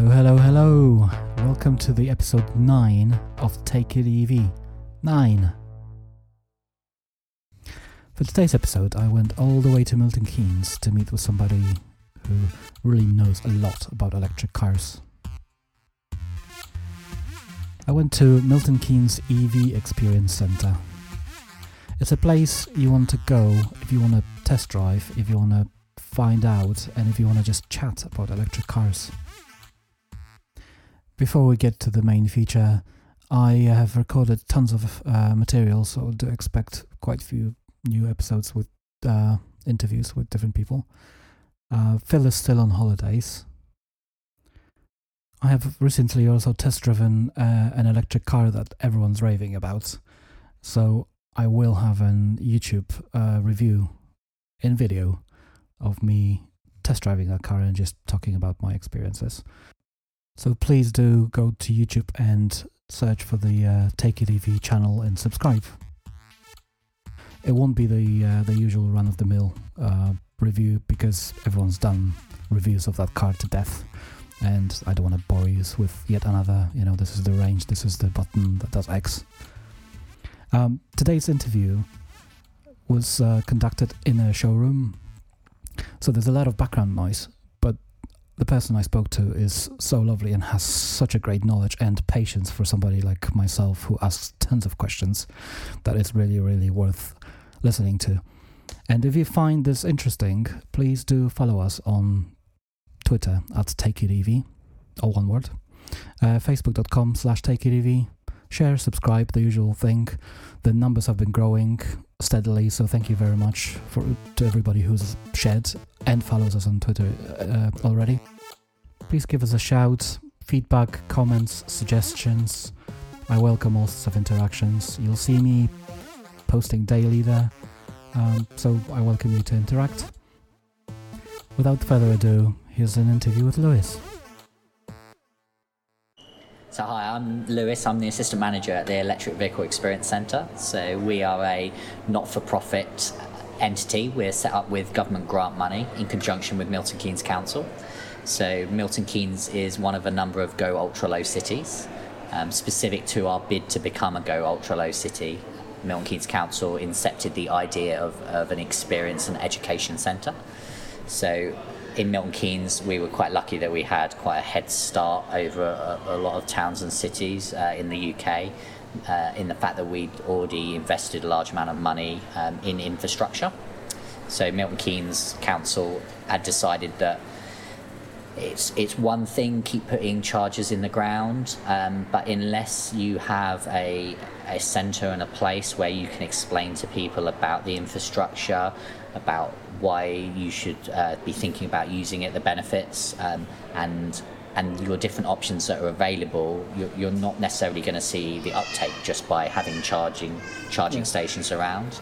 Hello, hello, hello. Welcome to the episode 9 of Take It EV. 9. For today's episode, I went all the way to Milton Keynes to meet with somebody who really knows a lot about electric cars. I went to Milton Keynes EV Experience Centre. It's a place you want to go if you want to test drive, if you want to find out, and if you want to just chat about electric cars. Before we get to the main feature, I have recorded tons of uh, material, so do expect quite a few new episodes with uh, interviews with different people. Uh, Phil is still on holidays. I have recently also test driven uh, an electric car that everyone's raving about, so I will have an YouTube uh, review in video of me test driving that car and just talking about my experiences. So please do go to YouTube and search for the uh, Take It EV channel and subscribe. It won't be the uh, the usual run of the mill uh, review because everyone's done reviews of that car to death, and I don't want to bore you with yet another. You know, this is the range, this is the button that does X. Um, today's interview was uh, conducted in a showroom, so there's a lot of background noise the person I spoke to is so lovely and has such a great knowledge and patience for somebody like myself who asks tons of questions that it's really, really worth listening to. And if you find this interesting, please do follow us on Twitter at TakeItEV, all one word, uh, facebook.com slash TakeItEV, share, subscribe, the usual thing. The numbers have been growing steadily, so thank you very much for to everybody who's shared and follows us on Twitter uh, already. Please give us a shout, feedback, comments, suggestions. I welcome all sorts of interactions. You'll see me posting daily there, um, so I welcome you to interact. Without further ado, here's an interview with Lewis. So hi, I'm Lewis. I'm the assistant manager at the Electric Vehicle Experience Centre. So we are a not-for-profit entity. We're set up with government grant money in conjunction with Milton Keynes Council. So Milton Keynes is one of a number of Go Ultra Low cities. Um, specific to our bid to become a Go Ultra Low city, Milton Keynes Council incepted the idea of, of an experience and education centre. So in Milton Keynes, we were quite lucky that we had quite a head start over a, a lot of towns and cities uh, in the UK. Uh, in the fact that we'd already invested a large amount of money um, in infrastructure. So Milton Keynes Council had decided that it's it's one thing keep putting charges in the ground, um, but unless you have a a centre and a place where you can explain to people about the infrastructure, about why you should uh, be thinking about using it, the benefits, um, and and your different options that are available, you're, you're not necessarily going to see the uptake just by having charging charging yeah. stations around.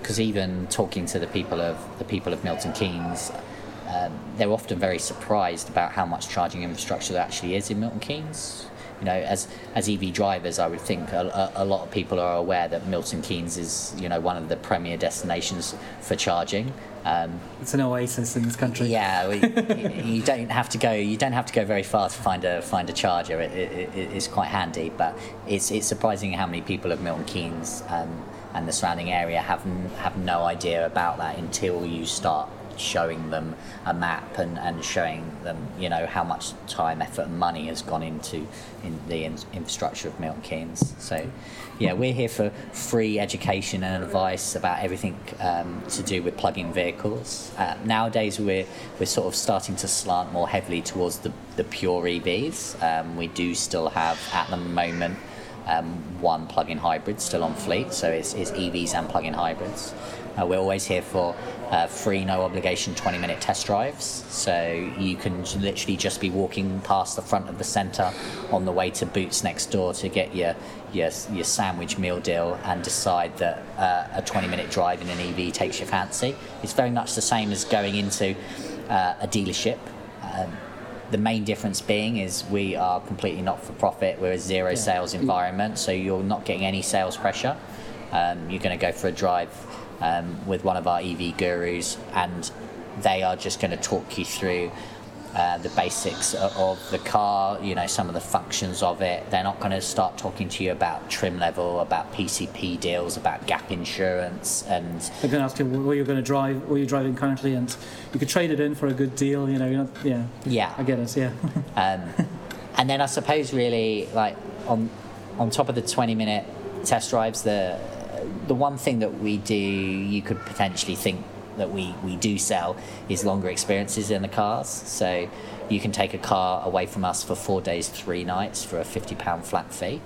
Because um, even talking to the people of the people of Milton Keynes, um, they're often very surprised about how much charging infrastructure there actually is in Milton Keynes you know, as as EV drivers, I would think a, a, lot of people are aware that Milton Keynes is, you know, one of the premier destinations for charging. Um, it's an oasis in this country. Yeah, we, you don't have to go. You don't have to go very far to find a find a charger. It, it, it, it's quite handy, but it's it's surprising how many people of Milton Keynes um, and the surrounding area have have no idea about that until you start showing them a map and, and showing them, you know, how much time, effort, and money has gone into in the in, infrastructure of Milton Keynes. So, yeah, we're here for free education and advice about everything um, to do with plug-in vehicles. Uh, nowadays, we're we're sort of starting to slant more heavily towards the the pure EVs. Um, we do still have at the moment. Um, one plug-in hybrid still on fleet, so it's, it's EVs and plug-in hybrids. Uh, we're always here for uh, free, no obligation 20 minute test drives. So you can literally just be walking past the front of the centre on the way to Boots next door to get your, your, your sandwich meal deal and decide that uh, a 20 minute drive in an EV takes your fancy. It's very much the same as going into uh, a dealership. Um, the main difference being is we are completely not for profit. We're a zero yeah. sales environment, so you're not getting any sales pressure. Um, you're going to go for a drive um, with one of our EV gurus, and they are just going to talk you through uh, the basics of, the car, you know, some of the functions of it. They're not going to start talking to you about trim level, about PCP deals, about gap insurance, and They're going to ask you where you're going to drive, where you're driving currently, and you could trade it in for a good deal. You know, not, yeah, yeah, I get it. Yeah, Um, and then I suppose really like on on top of the 20 minute test drives, the the one thing that we do you could potentially think that we, we do sell is longer experiences in the cars. So you can take a car away from us for four days, three nights for a £50 flat fee.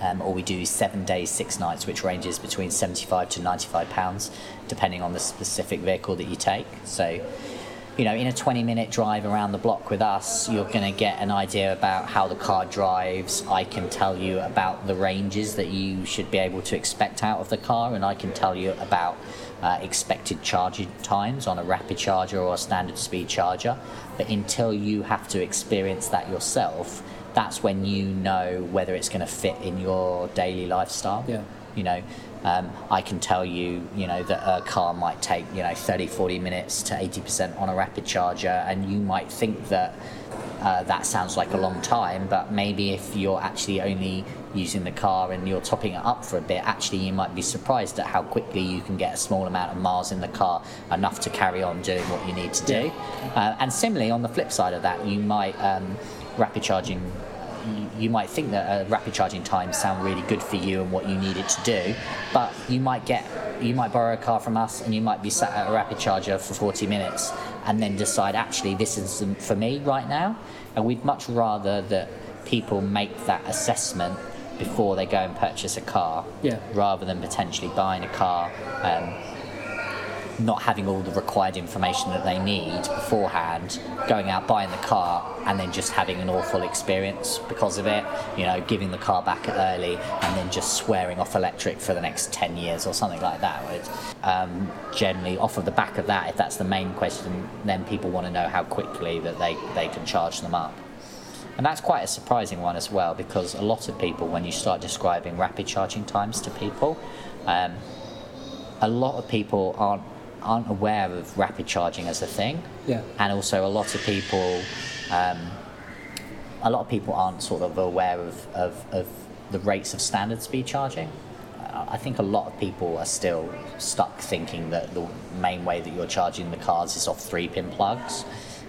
Um, or we do seven days, six nights, which ranges between 75 to 95 pounds, depending on the specific vehicle that you take. So you know, in a 20 minute drive around the block with us, you're going to get an idea about how the car drives. I can tell you about the ranges that you should be able to expect out of the car, and I can tell you about uh, expected charging times on a rapid charger or a standard speed charger. But until you have to experience that yourself, that's when you know whether it's going to fit in your daily lifestyle. Yeah. You know, um, I can tell you, you know, that a car might take, you know, 30, 40 minutes to 80% on a rapid charger, and you might think that uh, that sounds like a long time, but maybe if you're actually only using the car and you're topping it up for a bit, actually you might be surprised at how quickly you can get a small amount of miles in the car, enough to carry on doing what you need to do. Uh, and similarly, on the flip side of that, you might um, rapid charging you- you might think that uh, rapid charging times sound really good for you and what you need it to do, but you might get you might borrow a car from us and you might be sat at a rapid charger for 40 minutes and then decide actually this isn't for me right now, and we'd much rather that people make that assessment before they go and purchase a car, Yeah. rather than potentially buying a car. Um, not having all the required information that they need beforehand, going out buying the car, and then just having an awful experience because of it. You know, giving the car back early and then just swearing off electric for the next 10 years or something like that. Would, um, generally, off of the back of that, if that's the main question, then people want to know how quickly that they, they can charge them up. And that's quite a surprising one as well because a lot of people, when you start describing rapid charging times to people, um, a lot of people aren't aren't aware of rapid charging as a thing, Yeah. and also a lot of people, um, a lot of people aren't sort of aware of, of, of the rates of standard speed charging. I think a lot of people are still stuck thinking that the main way that you're charging the cars is off three pin plugs,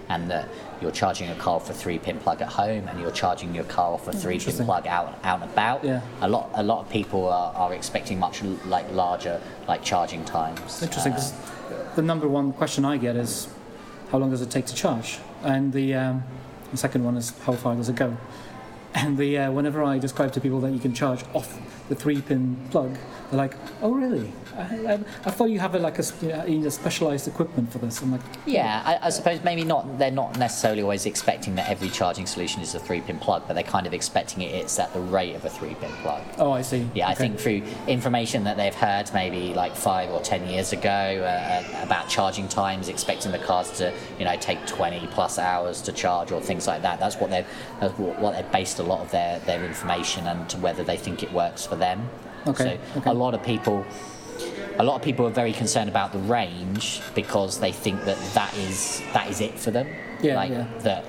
and that you're charging a car off a three pin plug at home, and you're charging your car off a three pin plug out out and about. Yeah. A lot a lot of people are, are expecting much like larger like charging times. Interesting. Uh, the number one question I get is, how long does it take to charge? And the, um, the second one is, how far does it go? And the uh, whenever I describe to people that you can charge off the three-pin plug, they're like, "Oh, really? I, I, I thought you have a, like a, you need a specialized equipment for this." I'm like, Yeah, I, I suppose maybe not. They're not necessarily always expecting that every charging solution is a three-pin plug, but they're kind of expecting it. It's at the rate of a three-pin plug. "Oh, I see." Yeah, I think through information that they've heard maybe like five or ten years ago uh, about charging times, expecting the cars to you know take twenty plus hours to charge or things like that. That's what they've that's what what they've based a lot of their, their information and whether they think it works for them. Okay, So okay. a lot of people. A lot of people are very concerned about the range because they think that that is that is it for them. Yeah, like yeah. that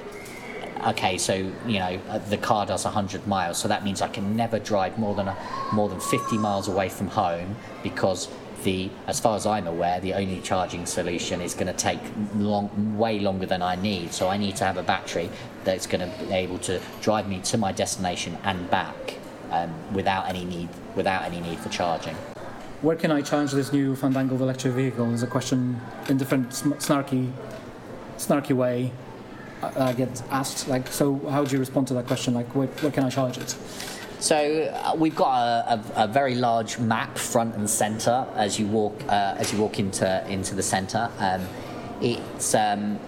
okay, so you know uh, the car does 100 miles, so that means I can never drive more than a, more than 50 miles away from home because the, as far as I'm aware, the only charging solution is going to take long, way longer than I need. So I need to have a battery that's going to be able to drive me to my destination and back um, without any need without any need for charging. Where can I charge this new fandangled electric vehicle? Is a question in different snarky, snarky way. I, I get asked like, so how do you respond to that question? Like, where, where can I charge it? So uh, we've got a, a, a very large map front and centre as you walk uh, as you walk into into the centre. Um, it's um,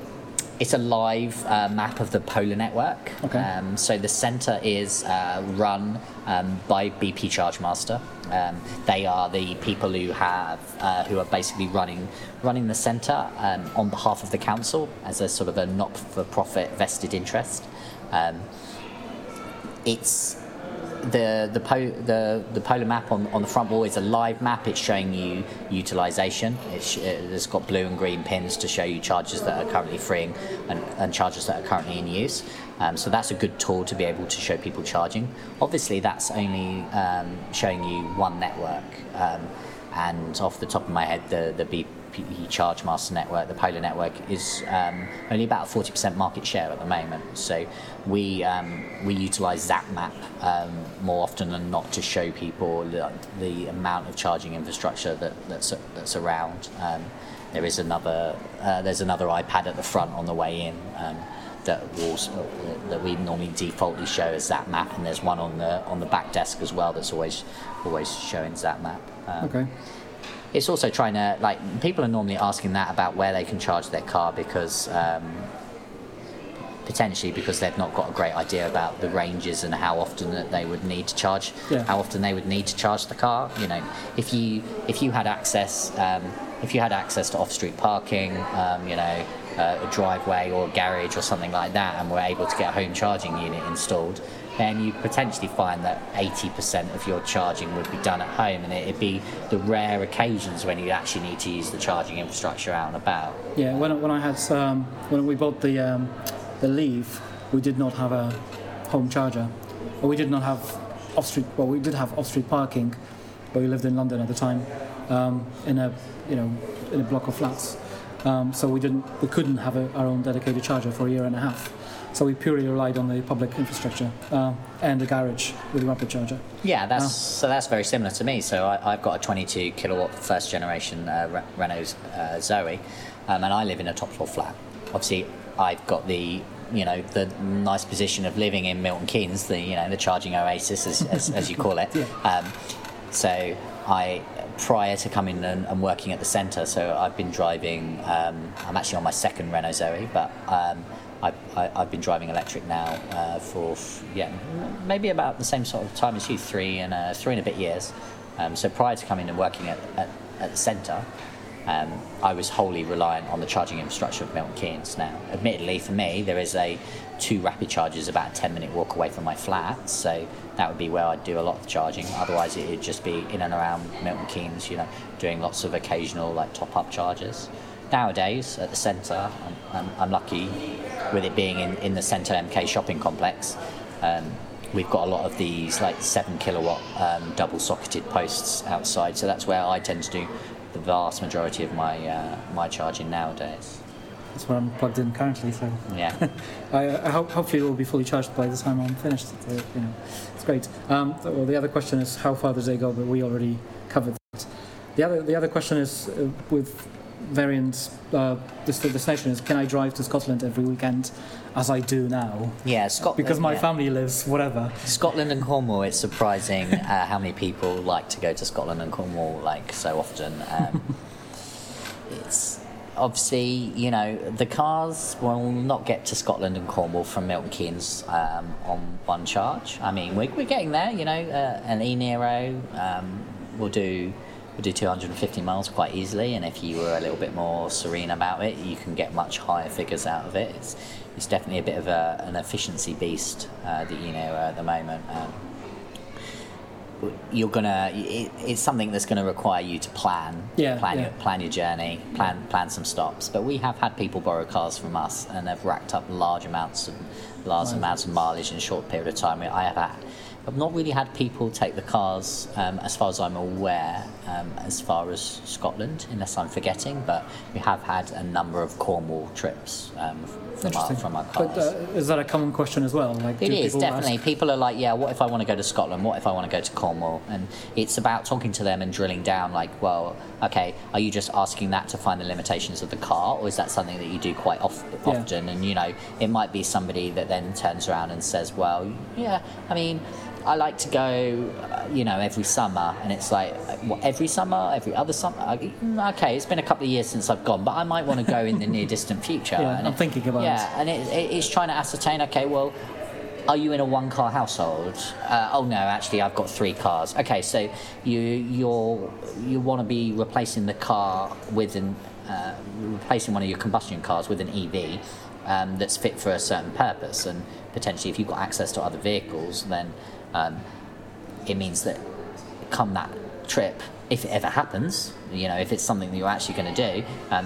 it's a live uh, map of the polar network. Okay. Um, so the centre is uh, run um, by BP ChargeMaster. Um, they are the people who have uh, who are basically running running the centre um, on behalf of the council as a sort of a not-for-profit vested interest. Um, it's the the, po- the the polar map on, on the front wall is a live map. It's showing you utilization. It's, it's got blue and green pins to show you charges that are currently freeing and, and charges that are currently in use. Um, so that's a good tool to be able to show people charging. Obviously, that's only um, showing you one network. Um, and off the top of my head, the the BPE P E charge Master network, the Polar network, is um, only about 40% market share at the moment. So we um, we utilise ZapMap um, more often than not to show people the, the amount of charging infrastructure that, that's that's around. Um, there is another uh, there's another iPad at the front on the way in. Um, that will that we normally defaultly show as ZapMap, and there's one on the on the back desk as well that's always always showing ZapMap. Um, Okay. It's also trying to like people are normally asking that about where they can charge their car because um, potentially because they've not got a great idea about the ranges and how often that they would need to charge Yeah. how often they would need to charge the car you know if you if you had access um, if you had access to off-street parking um, you know uh, a driveway or a garage or something like that and were able to get a home charging unit installed then you potentially find that 80% of your charging would be done at home and it'd be the rare occasions when you actually need to use the charging infrastructure out and about Yeah, when, when I had um, when we bought the um, the Leaf, we did not have a home charger, or we did not have off street. Well, we did have off street parking, but we lived in London at the time, um, in a you know in a block of flats. Um, so we didn't we couldn't have a, our own dedicated charger for a year and a half. So we purely relied on the public infrastructure uh, and the garage with a rapid charger. Yeah, that's Oh. so that's very similar to me. So I, I've got a 22 kilowatt first generation uh, Renault uh, Zoe, um, and I live in a top floor flat. Obviously, I've got the you know the nice position of living in Milton Keynes, the you know the charging oasis as, as, as you call it. Um, so I prior to coming and, and working at the centre, so I've been driving. Um, I'm actually on my second Renault Zoe, but um, I, I've been driving electric now uh, for yeah maybe about the same sort of time as you, three and uh, three and a bit years. Um, so prior to coming and working at, at, at the centre, um, I was wholly reliant on the charging infrastructure of Milton Keynes. Now, admittedly, for me, there is a two rapid chargers about a 10 minute walk away from my flat, so that would be where I'd do a lot of charging. Otherwise, it would just be in and around Milton Keynes, you know, doing lots of occasional like top up charges. Nowadays, at the centre, I'm, I'm, I'm lucky with it being in, in the centre MK shopping complex. Um, we've got a lot of these like seven kilowatt um, double socketed posts outside, so that's where I tend to do the vast majority of my uh, my charging nowadays. That's where I'm plugged in currently. So Yeah, I, I hope hopefully it will be fully charged by the time I'm finished. So, you know, it's great. Um, well, the other question is how far does they go? But we already covered that. The other the other question is uh, with variants. Uh, destination is can I drive to Scotland every weekend, as I do now? yeah, Scotland. Because my yeah. family lives whatever. Scotland and Cornwall. It's surprising uh, how many people like to go to Scotland and Cornwall like so often. Um, it's obviously you know the cars will not get to Scotland and Cornwall from Milton Keynes um, on one charge. I mean we're, we're getting there. You know, uh, an E Nero um, will do. Will do 250 miles quite easily, and if you were a little bit more serene about it, you can get much higher figures out of it. It's, it's definitely a bit of a, an efficiency beast, uh, the E Nero at the moment. Um, you're gonna it, it's something that's going to require you to plan Yeah, plan yeah. your plan your journey plan plan some stops but we have had people borrow cars from us and they've racked up large amounts of large amounts of mileage in a short period of time i have had I've not really had people take the cars, um, as far as I'm aware, um, as far as Scotland, unless I'm forgetting. But we have had a number of Cornwall trips um, from our from our cars. But uh, is that a common question as well? Like, It is people definitely. ask- People are like, yeah, what if I want to go to Scotland? What if I want to go to Cornwall? And it's about talking to them and drilling down, like, well, okay, are you just asking that to find the limitations of the car, or is that something that you do quite off- Yeah. often? And you know, it might be somebody that then turns around and says, well, yeah, I mean. I like to go, uh, you know, every summer, and it's like, what, every summer, every other summer. Mm, Okay, it's been a couple of years since I've gone, but I might want to go in the near distant future. Yeah, And I'm it- thinking about yeah, it. and it, it, it's trying to ascertain. Okay, well, are you in a one car household? Uh, oh no, actually, I've got three cars. Okay, so you you're you want to be replacing the car with an uh, replacing one of your combustion cars with an EV um, that's fit for a certain purpose, and potentially, if you've got access to other vehicles, then um, it means that come that trip, if it ever happens, you know, if it's something that you're actually going to do, um,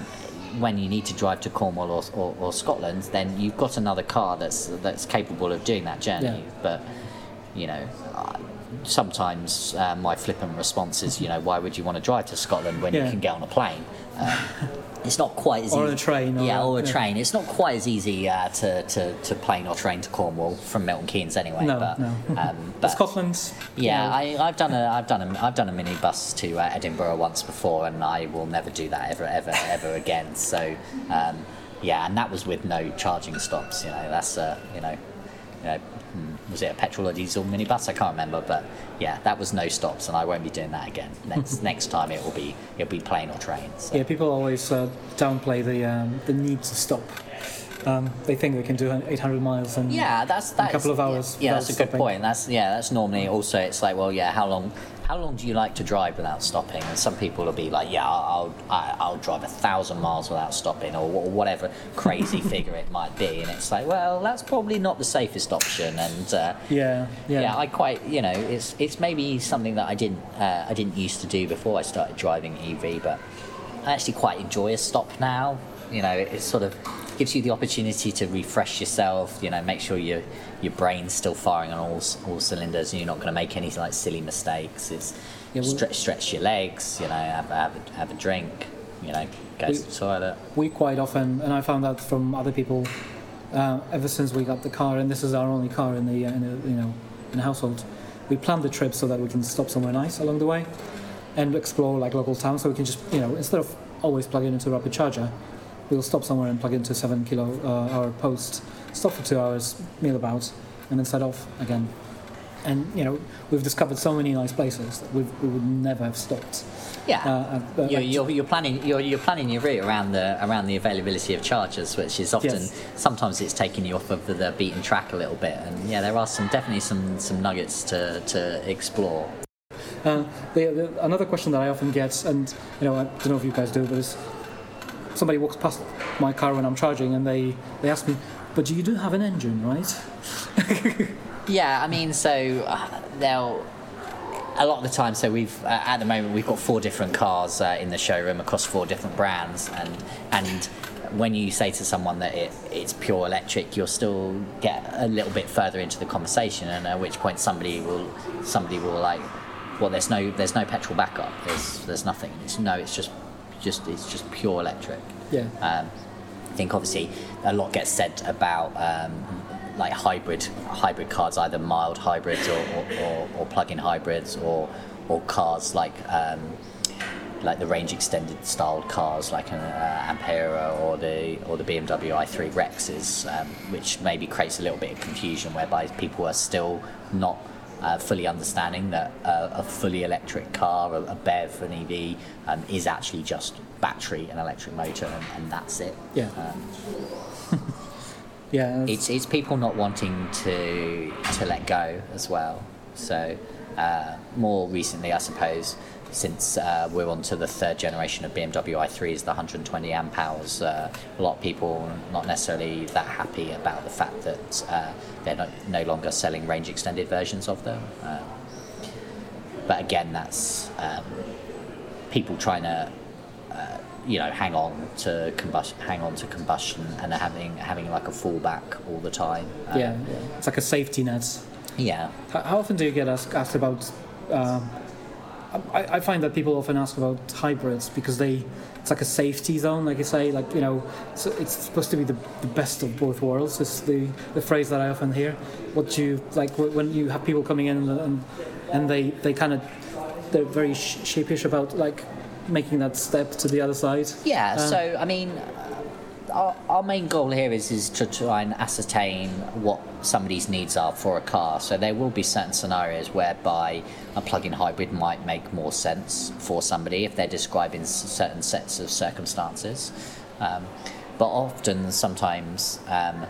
when you need to drive to Cornwall or, or, or, Scotland, then you've got another car that's that's capable of doing that journey. Yeah. But you know, sometimes uh, my flippant response is, you know, why would you want to drive to Scotland when Yeah. you can get on a plane? Um, it's not quite as Or easy. a train, or yeah, or a yeah. train. It's not quite as easy uh, to, to, to plane or train to Cornwall from Milton Keynes anyway. No, but, no. Um, But Scotland. yeah, I, I've done a I've done a I've done a minibus to uh, Edinburgh once before, and I will never do that ever ever ever again. So um, yeah, and that was with no charging stops. You know, that's uh, you know, you know, hmm, was it a petrol or diesel minibus? I can't remember, but yeah, that was no stops, and I won't be doing that again. Next next time it will be it'll be plane or train. So. Yeah, people always uh, downplay the um, the need to stop. Um, they think they can do 800 miles and Yeah, that's that's a couple of hours Yeah, without that's a good stopping. point. That's yeah, that's normally also it's like well, yeah, how long how long do you like to drive without stopping? And some people will be like, yeah, I'll I'll, I'll drive a thousand miles without stopping, or, wh- whatever crazy figure it might be. And it's like, well, that's probably not the safest option. And uh, yeah, yeah, yeah, I quite you know it's it's maybe something that I didn't uh, I didn't used to do before I started driving EV, but I actually quite enjoy a stop now. You know, it, it sort of gives you the opportunity to refresh yourself. You know, make sure your your brain's still firing on all all cylinders, and you're not going to make any like silly mistakes. It's Yeah, well- stretch stretch your legs. You know, have have a, have a drink. You know, go We- to the toilet. we quite often, and I found that from other people, uh, ever since we got the car, and this is our only car in the, uh, in the you know in the household, we planned the trip so that we can stop somewhere nice along the way, and explore like local towns. So we can just you know instead of always plugging into a rapid charger, we'll stop somewhere and plug into seven kilo uh, hour post, stop for two hours, meal about, and then set off again. And you know we've discovered so many nice places that we've, we would never have stopped. Yeah. Uh, uh, you're, you're, you're planning you're, you're planning your route around the around the availability of chargers, which is often Yes. sometimes it's taking you off of the beaten track a little bit. And yeah, there are some definitely some some nuggets to, to explore. Uh, the, the, another question that I often get, and you know, I don't know if you guys do, but is somebody walks past my car when I'm charging, and they, they ask me, "But you do have an engine, right?" Yeah, I mean, so uh, they'll. A lot of the time, so we've uh, at the moment we've got four different cars uh, in the showroom across four different brands, and and when you say to someone that it, it's pure electric, you'll still get a little bit further into the conversation, and at which point somebody will somebody will like, well, there's no there's no petrol backup, there's there's nothing. It's, no, it's just just it's just pure electric. Yeah. Um, I think obviously a lot gets said about um, like hybrid hybrid cars, either mild hybrids or, or, or, or plug-in hybrids, or or cars like um, like the range extended styled cars like an uh, Ampera or the or the BMW i3 Rexes, um, which maybe creates a little bit of confusion whereby people are still not uh, fully understanding that uh, a fully electric car, a, a BEV, an EV, um, is actually just battery and electric motor, and, and that's it. Yeah. Um, Yeah. it's it's people not wanting to to let go as well. So uh, more recently, I suppose, since uh, we're on to the third generation of BMW i3s, the 120 amp hours, uh, a lot of people not necessarily that happy about the fact that uh, they're not, no longer selling range extended versions of them. Uh, but again, that's um, people trying to uh, you know hang on to combustion, hang on to combustion, and having having like a fallback all the time. Um, yeah, yeah. It's like a safety net. Yeah. How, how often do you get asked, asked about? Um, I, I find that people often ask about hybrids because they it's like a safety zone, like you say, like you know, it's, it's supposed to be the, the best of both worlds. Is the, the phrase that I often hear. What do you like when you have people coming in and and, they they kind of they're very sh- sheepish about like making that step to the other side. Yeah, Uh, so I mean, our, our main goal here is is to try and ascertain what somebody's needs are for a car. So there will be certain scenarios whereby a plug-in hybrid might make more sense for somebody if they're describing certain sets of circumstances. Um, but often, sometimes. Um,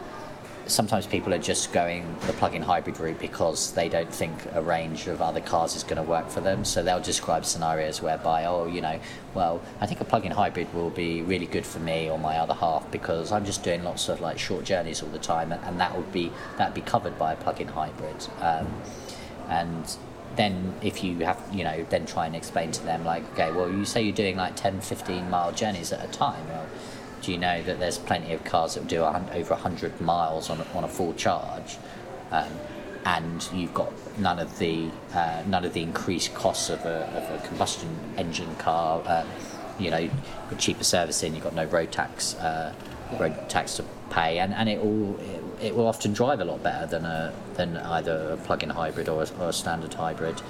sometimes people are just going the plug-in hybrid route because they don't think a range of other cars is going to work for them. So they'll describe scenarios whereby, oh, you know, well, I think a plug-in hybrid will be really good for me or my other half because I'm just doing lots of like short journeys all the time, and, and that would be that be covered by a plug-in hybrid. Um, and then if you have, you know, then try and explain to them like, okay, well, you say you're doing like 10, 15 mile journeys at a time. Well, do you know that there's plenty of cars that do over 100 miles on a, on a full charge? Um, and you've got none of the uh, none of the increased costs of a, of a combustion engine car. Uh, you know, cheaper servicing. You've got no road tax uh, road tax to pay, and, and it will it, it, will often drive a lot better than a than either a plug-in hybrid or a, or a standard hybrid.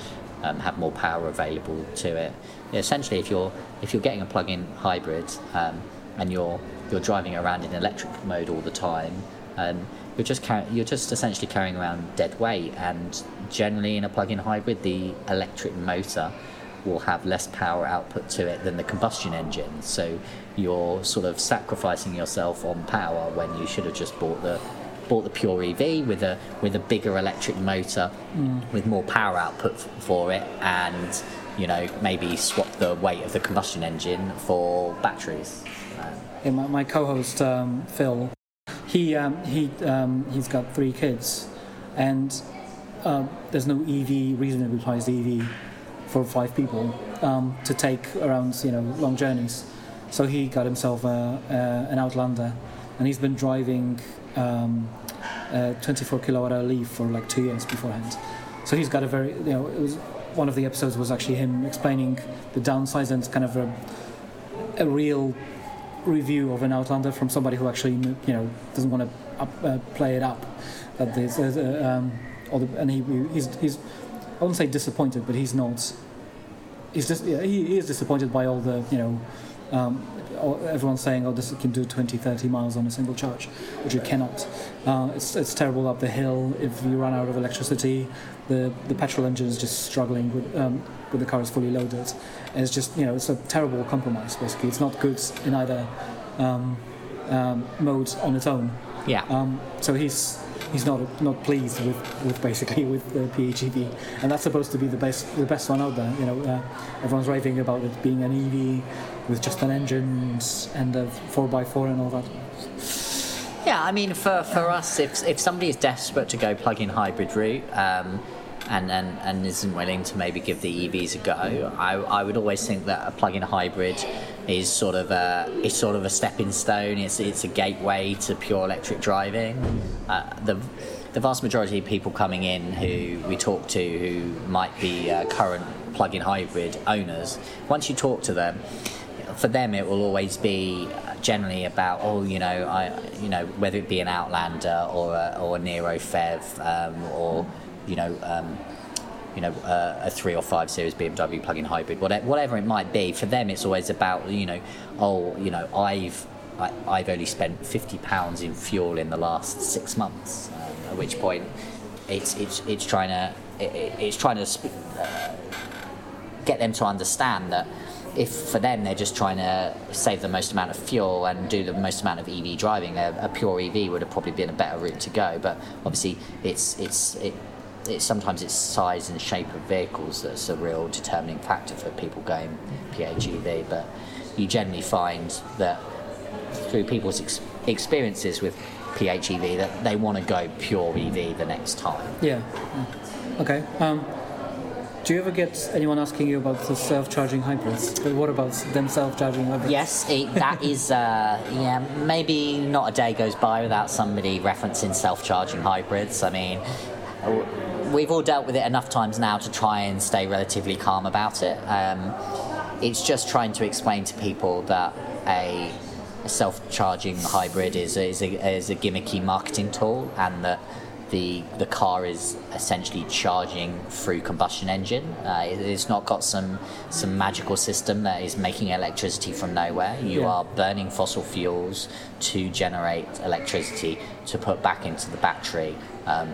Um, have more power available to it. Essentially, if you're if you're getting a plug-in hybrid um, and you're you're driving around in electric mode all the time, um, you're just car- you're just essentially carrying around dead weight. And generally, in a plug-in hybrid, the electric motor will have less power output to it than the combustion engine. So you're sort of sacrificing yourself on power when you should have just bought the bought the pure EV with a with a bigger electric motor mm. with more power output f- for it and you know maybe swap the weight of the combustion engine for batteries. Yeah, my, my co-host um, Phil, he um, he um, he's got three kids, and uh, there's no EV reasonably priced EV for five people um, to take around you know long journeys. So he got himself a, an Outlander, and he's been driving a 24 kilowatt hour Leaf for like two years beforehand. So he's got a very you know it was one of the episodes was actually him explaining the downsides and kind of a, a real review of an Outlander from somebody who actually you know doesn't want to uh, play it up. That there's, uh, um, the, and he he's he's I wouldn't say disappointed, but he's not. He's just yeah, he, he is disappointed by all the you know. Um, everyone's saying, oh, this can do 20, 30 miles on a single charge, which it cannot. Uh, it's, it's terrible up the hill. If you run out of electricity, the, the petrol engine is just struggling with, um, with the car is fully loaded. And it's just, you know, it's a terrible compromise, basically. It's not good in either um, um, mode on its own. Yeah. Um, so he's he's not not pleased with, with basically with the PHEV, and that's supposed to be the best the best one out there. You know, uh, everyone's raving about it being an EV with just an engine and a four x four and all that. Yeah, I mean, for, for us, if if somebody is desperate to go plug-in hybrid route. Um, and, and, and isn't willing to maybe give the EVs a go, I, I would always think that a plug-in hybrid is sort of a is sort of a stepping stone. It's it's a gateway to pure electric driving. Uh, the the vast majority of people coming in who we talk to who might be uh, current plug-in hybrid owners, once you talk to them, for them it will always be generally about oh you know I you know whether it be an Outlander or a, or a Niro Phev um, or you know, um, you know, uh, a three or five series BMW plug-in hybrid, whatever, whatever it might be. For them, it's always about you know, oh, you know, I've I, I've only spent fifty pounds in fuel in the last six months. Um, at which point, it's it's it's trying to it, it's trying to uh, get them to understand that if for them they're just trying to save the most amount of fuel and do the most amount of EV driving, a, pure EV would have probably been a better route to go. But obviously, it's it's it, sometimes it's size and shape of vehicles that's a real determining factor for people going PHEV. But you generally find that through people's ex- experiences with PHEV that they want to go pure EV the next time. Yeah. Okay. Um, do you ever get anyone asking you about the self-charging hybrids? What about them self-charging hybrids? Yes, it, that is. Uh, yeah, maybe not a day goes by without somebody referencing self-charging hybrids. I mean, we've all dealt with it enough times now to try and stay relatively calm about it. Um, it's just trying to explain to people that a, a self-charging hybrid is is, a, is a gimmicky marketing tool, and that the the car is essentially charging through combustion engine. Uh, it, it's not got some some magical system that is making electricity from nowhere. You yeah. are burning fossil fuels to generate electricity to put back into the battery. Um,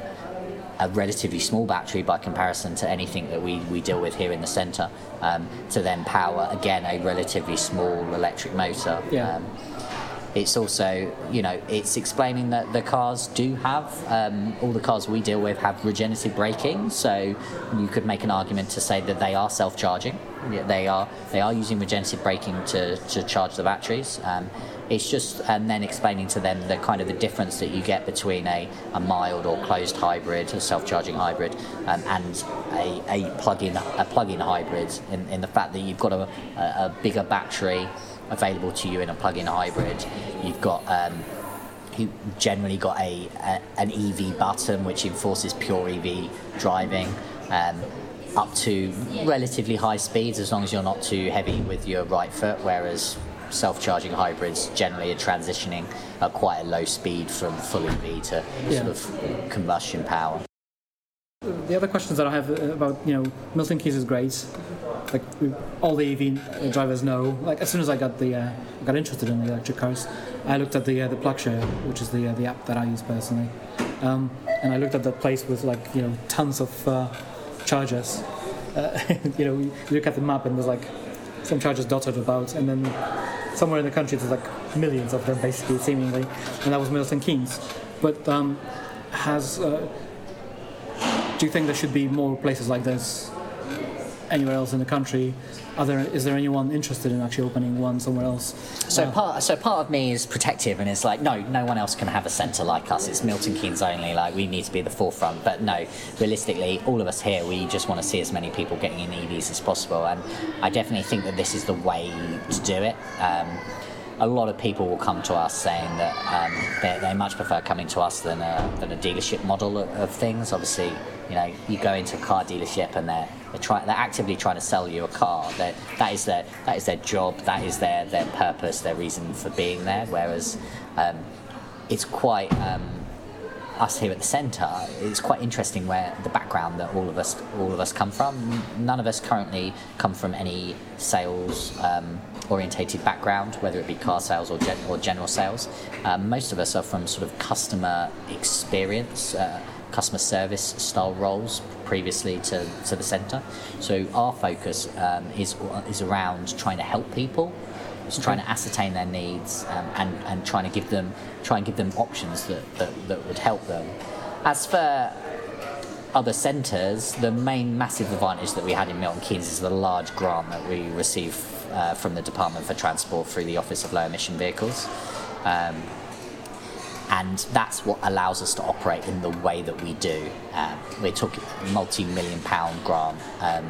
a relatively small battery by comparison to anything that we, we deal with here in the centre, um, to then power again a relatively small electric motor. Yeah. Um, it's also, you know, it's explaining that the cars do have um, all the cars we deal with have regenerative braking. So you could make an argument to say that they are self-charging. They are they are using regenerative braking to, to charge the batteries. Um, it's just and then explaining to them the kind of the difference that you get between a, a mild or closed hybrid, a self-charging hybrid, um, and a, a plug-in a plug-in hybrid in, in the fact that you've got a, a bigger battery available to you in a plug-in hybrid. You've got um, you generally got a, a, an EV button which enforces pure EV driving. Um, up to relatively high speeds as long as you're not too heavy with your right foot, whereas self-charging hybrids generally are transitioning at quite a low speed from full EV to yeah. sort of combustion power. The other questions that I have about, you know, Milton Keynes is great. Like all the EV drivers know. Like as soon as I got the, uh, got interested in the electric cars, I looked at the uh, the PlugShare, which is the uh, the app that I use personally, um, and I looked at the place with like you know tons of uh, chargers. Uh, you know, you look at the map and there's like some chargers dotted about, and then somewhere in the country there's like millions of them basically, seemingly, and that was Milton Keynes. But um, has uh, do you think there should be more places like this anywhere else in the country? Are there, is there anyone interested in actually opening one somewhere else? So uh, part so part of me is protective and it's like no no one else can have a centre like us. It's Milton Keynes only. Like we need to be the forefront. But no, realistically, all of us here we just want to see as many people getting in EVs as possible. And I definitely think that this is the way to do it. Um, a lot of people will come to us saying that um, they, they, much prefer coming to us than a, than a dealership model of, of things. Obviously, you know, you go into a car dealership and they're they're trying they're actively trying to sell you a car. They're, that is their that is their job. That is their their purpose. Their reason for being there. Whereas um, it's quite um, us here at the centre. It's quite interesting where the background that all of us all of us come from. None of us currently come from any sales. Um, orientated background, whether it be car sales or, gen- or general sales. Um, most of us are from sort of customer experience, uh, customer service style roles previously to, to the centre. So our focus um, is, is around trying to help people, is trying to ascertain their needs um, and, and trying to give them try and give them options that, that, that would help them. As for other centres, the main massive advantage that we had in Milton Keynes is the large grant that we received uh, from the Department for Transport through the Office of Low Emission Vehicles. Um, and that's what allows us to operate in the way that we do. Um, we're talking multi-million pound grant um,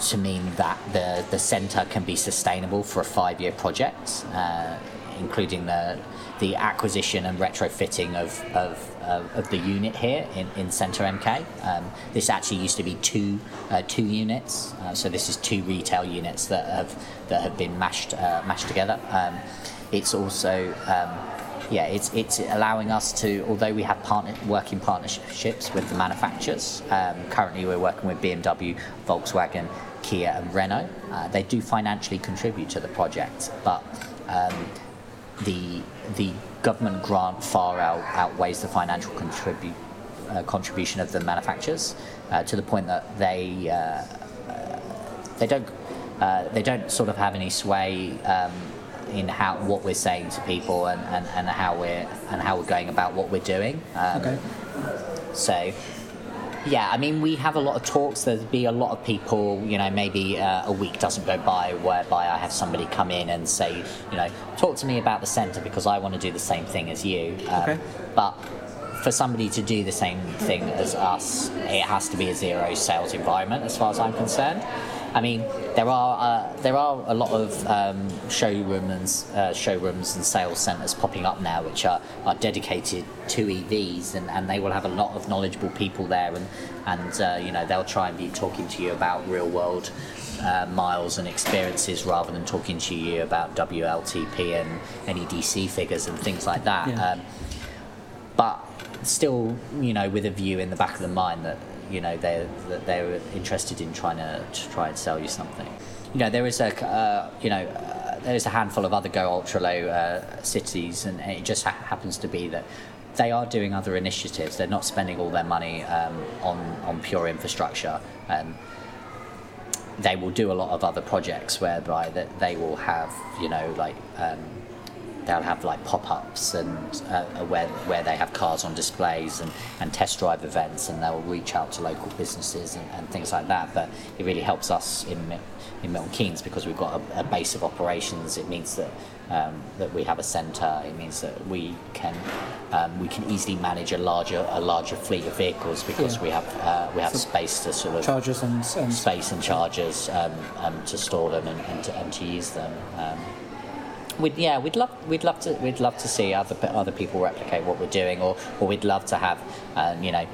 to mean that the, the centre can be sustainable for a five-year project, uh, including the the acquisition and retrofitting of, of, of the unit here in, in Centre MK. Um, this actually used to be two uh, two units, uh, so this is two retail units that have that have been mashed uh, mashed together. Um, it's also um, yeah, it's it's allowing us to, although we have partner, working partnerships with the manufacturers. Um, currently, we're working with BMW, Volkswagen, Kia, and Renault. Uh, they do financially contribute to the project, but um, the the government grant far out outweighs the financial contribute uh, contribution of the manufacturers uh, to the point that they uh, they don't uh, they don't sort of have any sway. Um, in how what we're saying to people and, and, and how we're and how we're going about what we're doing. Um, okay. So yeah, I mean, we have a lot of talks. There'd be a lot of people, you know, maybe uh, a week doesn't go by whereby I have somebody come in and say, you know, talk to me about the centre because I want to do the same thing as you. Um, okay. But for somebody to do the same thing as us, it has to be a zero sales environment, as far as I'm concerned. I mean, there are uh, there are a lot of um, showrooms uh, showrooms and sales centres popping up now, which are, are dedicated to EVs, and, and they will have a lot of knowledgeable people there, and and uh, you know they'll try and be talking to you about real world. Uh, miles and experiences rather than talking to you about WLTP and NEDC figures and things like that. Yeah. Um, but still, you know, with a view in the back of the mind that you know they're they're interested in trying to, to try and sell you something. You know there is a uh, you know uh, there is a handful of other go ultra low uh, cities, and it just ha- happens to be that they are doing other initiatives. They're not spending all their money um, on on pure infrastructure. Um, they will do a lot of other projects whereby that they will have you know like um, they'll have like pop-ups and uh, where where they have cars on displays and, and test drive events, and they'll reach out to local businesses and, and things like that. But it really helps us in in Milton Keynes because we've got a, a base of operations. It means that um, that we have a centre. It means that we can um, we can easily manage a larger a larger fleet of vehicles because Yeah. we have uh, we have So space to sort of Chargers and, and space and chargers um, um, to store them and, and, to, and to use them. We'd, yeah, we'd love we'd love to we'd love to see other other people replicate what we're doing, or, or we'd love to have um, you know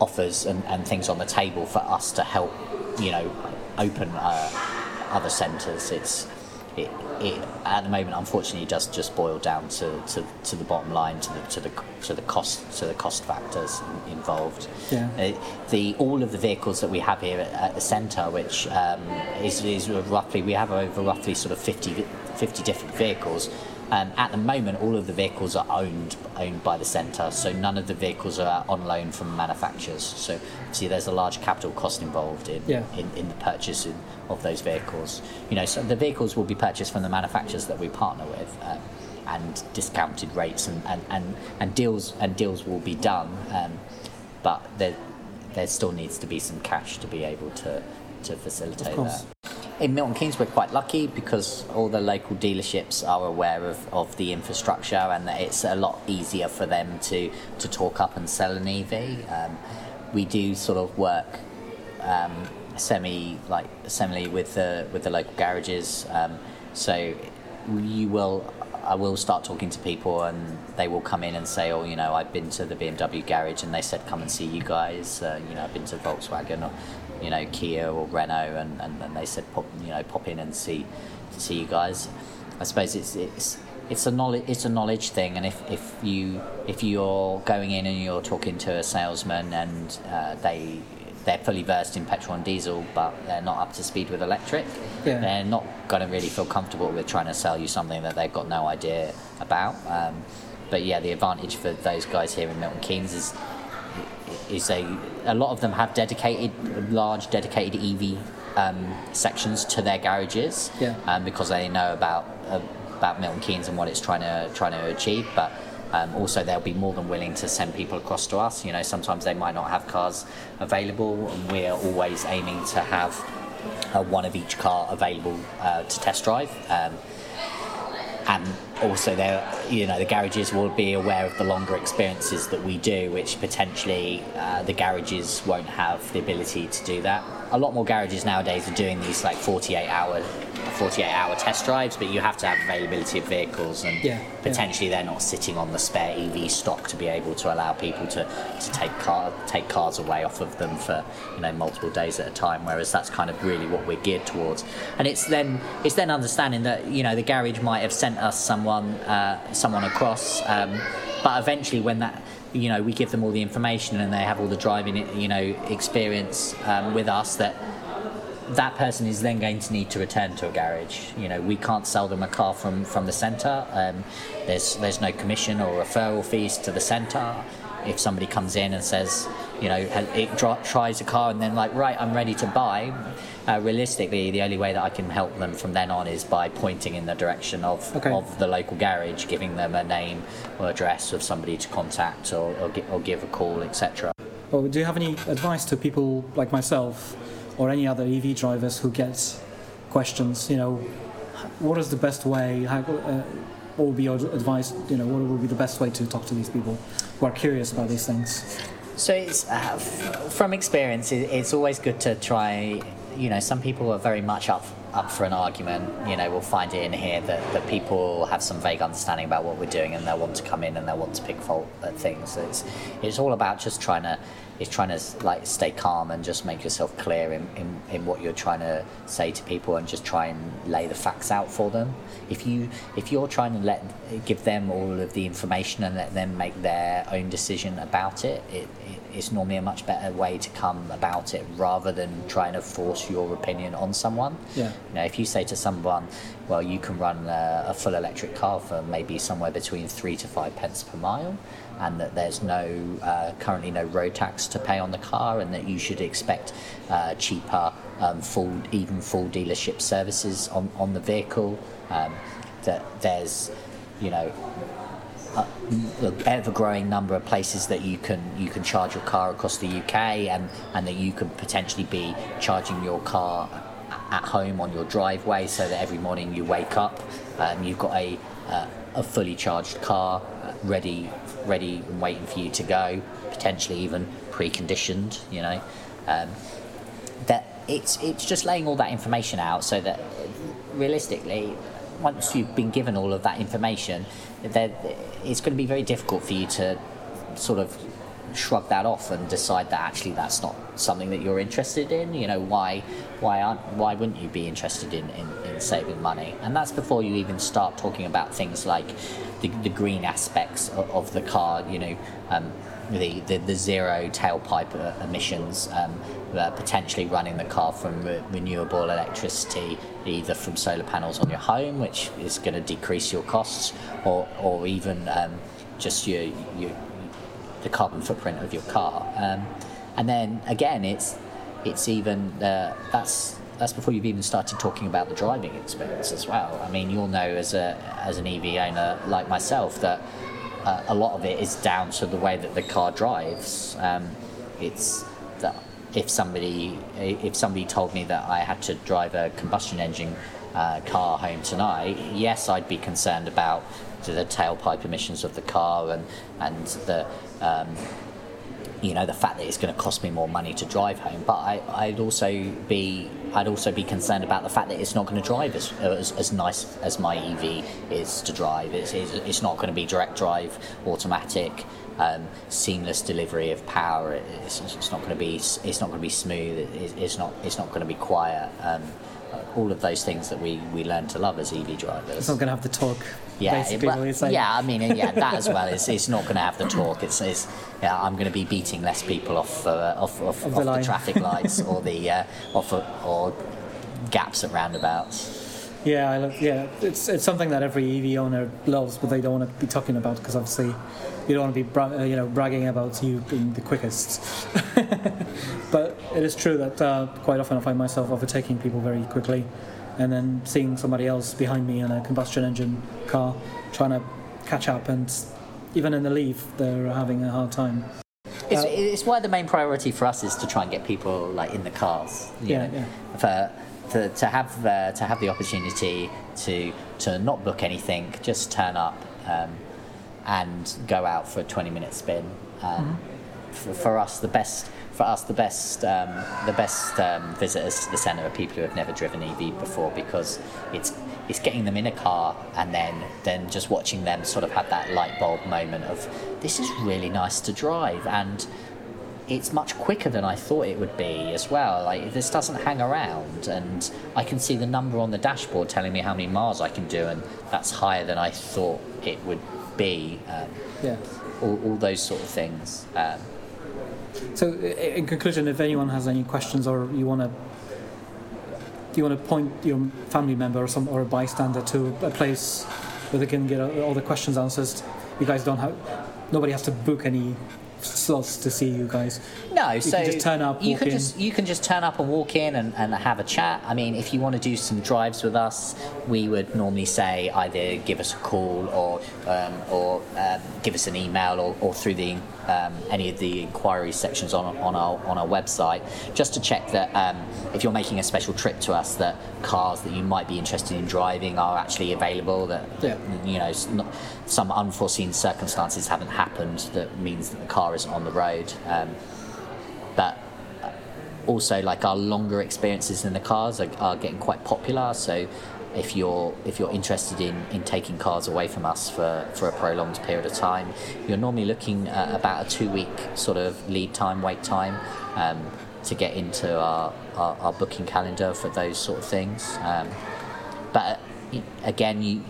offers and, and things on the table for us to help you know open uh, other centres. It's it, it at the moment unfortunately does just boil down to, to, to the bottom line to the to the to the cost to the cost factors involved. Yeah. Uh, the all of the vehicles that we have here at, at the centre, which um, is, is roughly we have over roughly sort of 50, vi- 50 different vehicles. Um, at the moment, all of the vehicles are owned owned by the centre, so none of the vehicles are on loan from manufacturers. So, see, there's a large capital cost involved in, Yeah. in, in the purchasing of those vehicles. You know, so the vehicles will be purchased from the manufacturers that we partner with. Um, and discounted rates and, and, and, and deals and deals will be done um, but there there still needs to be some cash to be able to to facilitate that. In Milton Keynes, we're quite lucky because all the local dealerships are aware of, of the infrastructure and that it's a lot easier for them to, to talk up and sell an EV. Um, we do sort of work um, semi like semi with the with the local garages. Um, so you will I will start talking to people and they will come in and say, oh, you know, I've been to the BMW garage and they said come and see you guys. Uh, you know, I've been to Volkswagen or you know Kia or Renault and, and, and they said pop you know pop in and see see you guys. I suppose it's it's it's a knowledge it's a knowledge thing and if, if you if you're going in and you're talking to a salesman and uh, they they're fully versed in petrol and diesel but they're not up to speed with electric Yeah. they're not going to really feel comfortable with trying to sell you something that they've got no idea about um, but yeah the advantage for those guys here in Milton Keynes is is a a lot of them have dedicated large dedicated EV um, sections to their garages Yeah. um, because they know about uh, about Milton Keynes and what it's trying to trying to achieve. But um, also they'll be more than willing to send people across to us. You know sometimes they might not have cars available and we're always aiming to have uh, one of each car available uh, to test drive. Um, and also there you know the garages will be aware of the longer experiences that we do which potentially uh, the garages won't have the ability to do that. A lot more garages nowadays are doing these like 48 hour 48 hour test drives but you have to have availability of vehicles and Yeah, yeah. potentially they're not sitting on the spare EV stock to be able to allow people to, to take car take cars away off of them for you know multiple days at a time whereas that's kind of really what we're geared towards and it's then it's then understanding that you know the garage might have sent us someone uh, someone across um, but eventually when that you know we give them all the information and they have all the driving you know experience um, with us that that person is then going to need to return to a garage. You know, we can't sell them a car from, from the centre. Um, there's there's no commission or referral fees to the centre. If somebody comes in and says, you know, it tries a car and then like, right, I'm ready to buy. Uh, realistically, the only way that I can help them from then on is by pointing in the direction of, Okay. of the local garage, giving them a name or address of somebody to contact or, or, gi- or give a call, etc. Well, do you have any advice to people like myself or any other EV drivers who get questions? You know, what is the best way? How, uh, what would be your advice? You know, what would be the best way to talk to these people who are curious about these things? So it's uh, from experience, it's always good to try. You know, some people are very much up up for an argument. You know, we'll find it in here that, that people have some vague understanding about what we're doing, and they'll want to come in and they'll want to pick fault at things. It's it's all about just trying to it's trying to like stay calm and just make yourself clear in, in, in what you're trying to say to people and just try and lay the facts out for them. If you if you're trying to let give them all of the information and let them make their own decision about it, it, it it's normally a much better way to come about it rather than trying to force your opinion on someone. Yeah. You know, if you say to someone, well, you can run a, a full electric car for maybe somewhere between three to five pence per mile, and that there's no uh, currently no road tax to pay on the car, and that you should expect uh, cheaper, um, full even full dealership services on, on the vehicle. Um, that there's you know, a, a ever-growing number of places that you can you can charge your car across the UK, and and that you can potentially be charging your car at home on your driveway, so that every morning you wake up, um, you've got a uh, a fully charged car uh, ready ready and waiting for you to go, potentially even preconditioned. You know, um, that it's it's just laying all that information out so that realistically, once you've been given all of that information, that it's going to be very difficult for you to sort of shrug that off and decide that actually that's not something that you're interested in you know why why aren't why wouldn't you be interested in, in, in saving money? And that's before you even start talking about things like the, the green aspects of, of the car you know um, the, the, the zero tailpipe uh, emissions, um, uh, potentially running the car from re- renewable electricity, either from solar panels on your home, which is going to decrease your costs, or, or even um, just your, your, the carbon footprint of your car. Um, and then again, it's, it's even, uh, that's, that's before you've even started talking about the driving experience as well. I mean, you'll know as, a, as an EV owner like myself that uh, a lot of it is down to the way that the car drives. Um, it's that if somebody if somebody told me that I had to drive a combustion engine uh, car home tonight, yes, I'd be concerned about the tailpipe emissions of the car and and the um, you know the fact that it's going to cost me more money to drive home. But I, I'd also be I'd also be concerned about the fact that it's not going to drive as, as, as nice as my EV is to drive. It's, it's, it's not going to be direct drive, automatic, um, seamless delivery of power. It's, it's not going to be it's not going to be smooth. It's, it's not it's not going to be quiet. Um, all of those things that we, we learn to love as EV drivers. It's not going to have the torque. Yeah, basically, it- what you're yeah. I mean, yeah, that as well. It's, it's not going to have the torque. It's, it's yeah, I'm going to be beating less people off uh, off, off, off the the, traffic lights or the uh, off or gaps at roundabouts. Yeah, I love, yeah, it's it's something that every EV owner loves, but they don't want to be talking about because obviously you don't want to be bra- uh, you know bragging about you being the quickest. but it is true that uh, quite often I find myself overtaking people very quickly, and then seeing somebody else behind me in a combustion engine car trying to catch up, and even in the Leaf they're having a hard time. It's, Uh, it's why the main priority for us is to try and get people like in the cars. you Yeah, know, yeah. For, to, to have uh, to have the opportunity to to not book anything, just turn up um, and go out for a twenty minute spin. Um, for, for us, the best for us the best um, the best um, visitors to the centre are people who have never driven EV before because it's it's getting them in a car and then then just watching them sort of have that light bulb moment of this is really nice to drive and it's much quicker than I thought it would be as well. Like this doesn't hang around, and I can see the number on the dashboard telling me how many miles I can do, and that's higher than I thought it would be. Um, Yeah. all, all those sort of things. Um, So, in conclusion, if anyone has any questions or you want to, you want to point your family member or some or a bystander to a place where they can get all the questions answered, you guys don't have, nobody has to book any slots to see you guys. no, so can just turn up, You can in. just you can just turn up and walk in and, and have a chat. I mean, if you want to do some drives with us, we would normally say either give us a call or um, or um, give us an email or, or through the um, any of the inquiry sections on on our on our website, just to check that um, if you're making a special trip to us, that cars that you might be interested in driving are actually available. That Yeah. you know some unforeseen circumstances haven't happened that means that the car isn't on the road. Um, but also like our longer experiences in the cars are, are getting quite popular so if you're if you're interested in, in taking cars away from us for, for a prolonged period of time you're normally looking at about a two week sort of lead time wait time um, to get into our, our, our booking calendar for those sort of things. Um, but uh, again you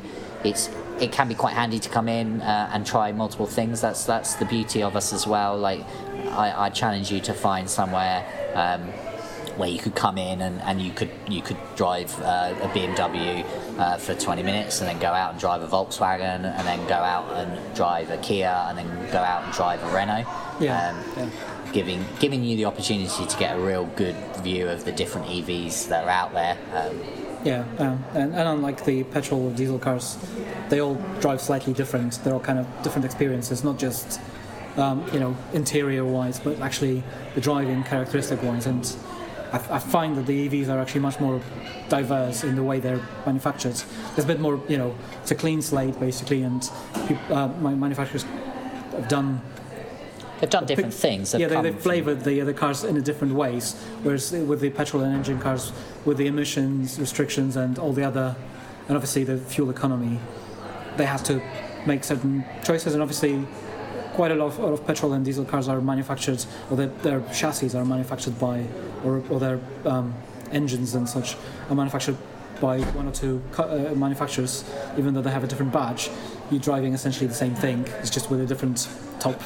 it's it can be quite handy to come in uh, and try multiple things. That's that's the beauty of us as well. Like I, I challenge you to find somewhere um, where you could come in and, and you could you could drive uh, a BMW uh, for 20 minutes and then go out and drive a Volkswagen and then go out and drive a Kia and then go out and drive a Renault Yeah, um, yeah. giving giving you the opportunity to get a real good view of the different EVs that are out there um, Yeah, um, and, and unlike the petrol or diesel cars, they all drive slightly different. They're all kind of different experiences, not just um, you know interior wise, but actually the driving characteristic wise. And I, I, find that the EVs are actually much more diverse in the way they're manufactured. There's a bit more, you know, it's a clean slate basically, and people, uh, manufacturers have done They've done different things. yeah, they, have flavoured the other cars in a different ways. Whereas with the petrol and engine cars, with the emissions restrictions and all the other, and obviously the fuel economy, they have to make certain choices. And obviously, quite a lot of, petrol and diesel cars are manufactured, or their, their chassis are manufactured by, or, or their um, engines and such are manufactured by one or two uh, manufacturers, even though they have a different badge. You're driving essentially the same thing, it's just with a different top.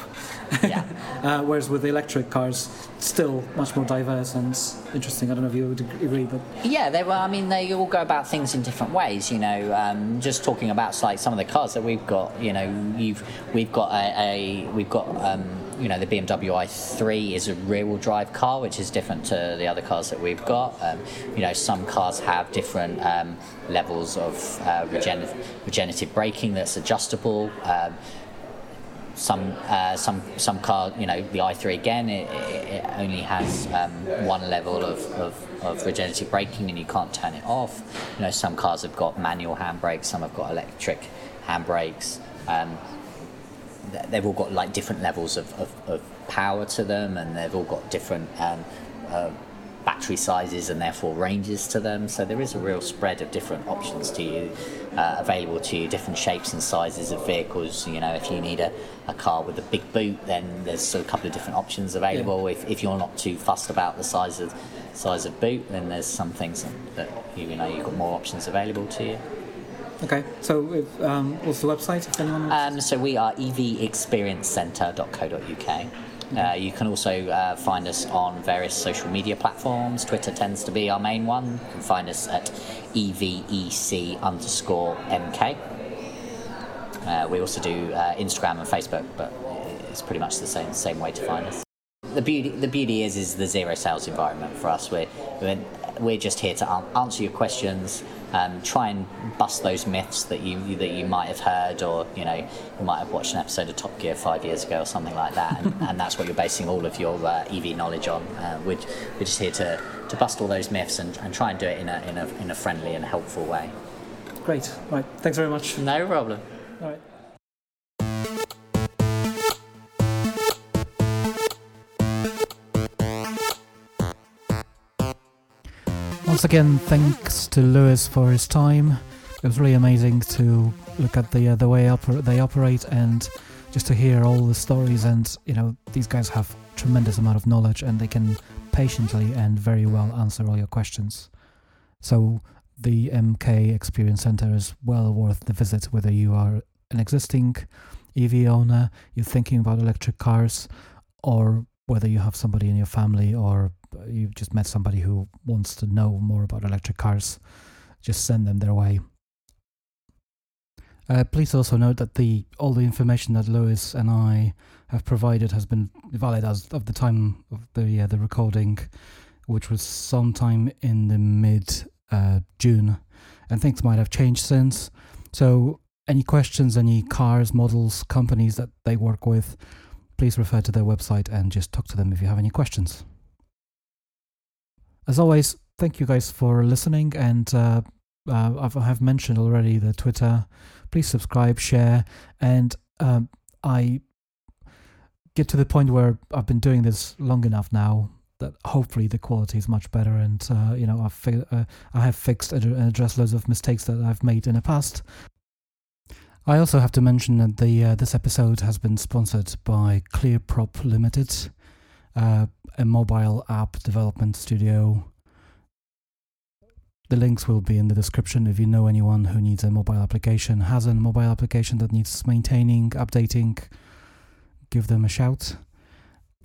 Yeah. uh, whereas with the electric cars, still much more diverse and interesting. I don't know if you would agree, but yeah, they well, I mean, they all go about things in different ways. You know, um, just talking about like some of the cars that we've got. You know, you've we've got a, a we've got. Um, you know, the BMW i3 is a rear-wheel drive car, which is different to the other cars that we've got. Um, you know, some cars have different um, levels of uh, regenerative braking that's adjustable. Um, some uh, some some car, you know, the i3 again, it, it only has um, one level of, of, of, regenerative braking, and you can't turn it off. You know, some cars have got manual handbrakes, some have got electric handbrakes. Um, they've all got like different levels of, of, of, power to them, and they've all got different um, uh, battery sizes and therefore ranges to them. So there is a real spread of different options to you, uh, available to you, different shapes and sizes of vehicles. You know, if you need a, a car with a big boot, then there's a couple of different options available. Yeah. If, if you're not too fussed about the size of size of boot, then there's some things that you, know you've got more options available to you. Okay, so if, um, what's the website if anyone wants? Um, so we are evexperiencecenter.co.uk. Uh, you can also uh, find us on various social media platforms. Twitter tends to be our main one. You can find us at EVEC underscore MK. Uh, we also do uh, Instagram and Facebook, but it's pretty much the same same way to find us. The beauty the beauty is is the zero sales environment for us. We're we're, we're just here to answer your questions um, try and bust those myths that you that you might have heard, or you know, you might have watched an episode of Top Gear five years ago or something like that, and, and that's what you're basing all of your uh, EV knowledge on. Uh, we're, we're just here to, to bust all those myths and, and try and do it in a, in a in a friendly and helpful way. Great. Right. Thanks very much. No problem. Once again, thanks to Lewis for his time. It was really amazing to look at the uh, the way oper- they operate and just to hear all the stories. And you know, these guys have tremendous amount of knowledge and they can patiently and very well answer all your questions. So the MK Experience Center is well worth the visit, whether you are an existing EV owner, you're thinking about electric cars, or whether you have somebody in your family or you've just met somebody who wants to know more about electric cars, just send them their way. Uh, please also note that the all the information that Lewis and I have provided has been valid as of the time of the uh, the recording, which was sometime in the mid uh, June, and things might have changed since. So, any questions, any cars, models, companies that they work with, please refer to their website and just talk to them if you have any questions. As always, thank you guys for listening, and uh, uh, I've, I have mentioned already the Twitter. Please subscribe, share, and um, I get to the point where I've been doing this long enough now that hopefully the quality is much better, and uh, you know I've fi- uh, I have fixed and addressed loads of mistakes that I've made in the past. I also have to mention that the uh, this episode has been sponsored by ClearProp Limited uh, a mobile app development studio. The links will be in the description if you know anyone who needs a mobile application, has a mobile application that needs maintaining, updating, give them a shout.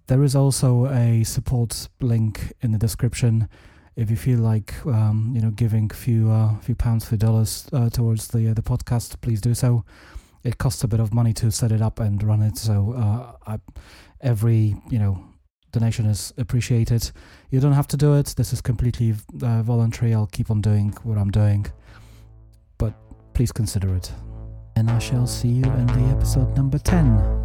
There is also a support link in the description if you feel like um, you know giving a few uh, few pounds, few dollars uh, towards the uh, the podcast, please do so. It costs a bit of money to set it up and run it, so uh, I, every you know donation is appreciated. You don't have to do it. This is completely uh, voluntary. I'll keep on doing what I'm doing, but please consider it. And I shall see you in the episode number 10.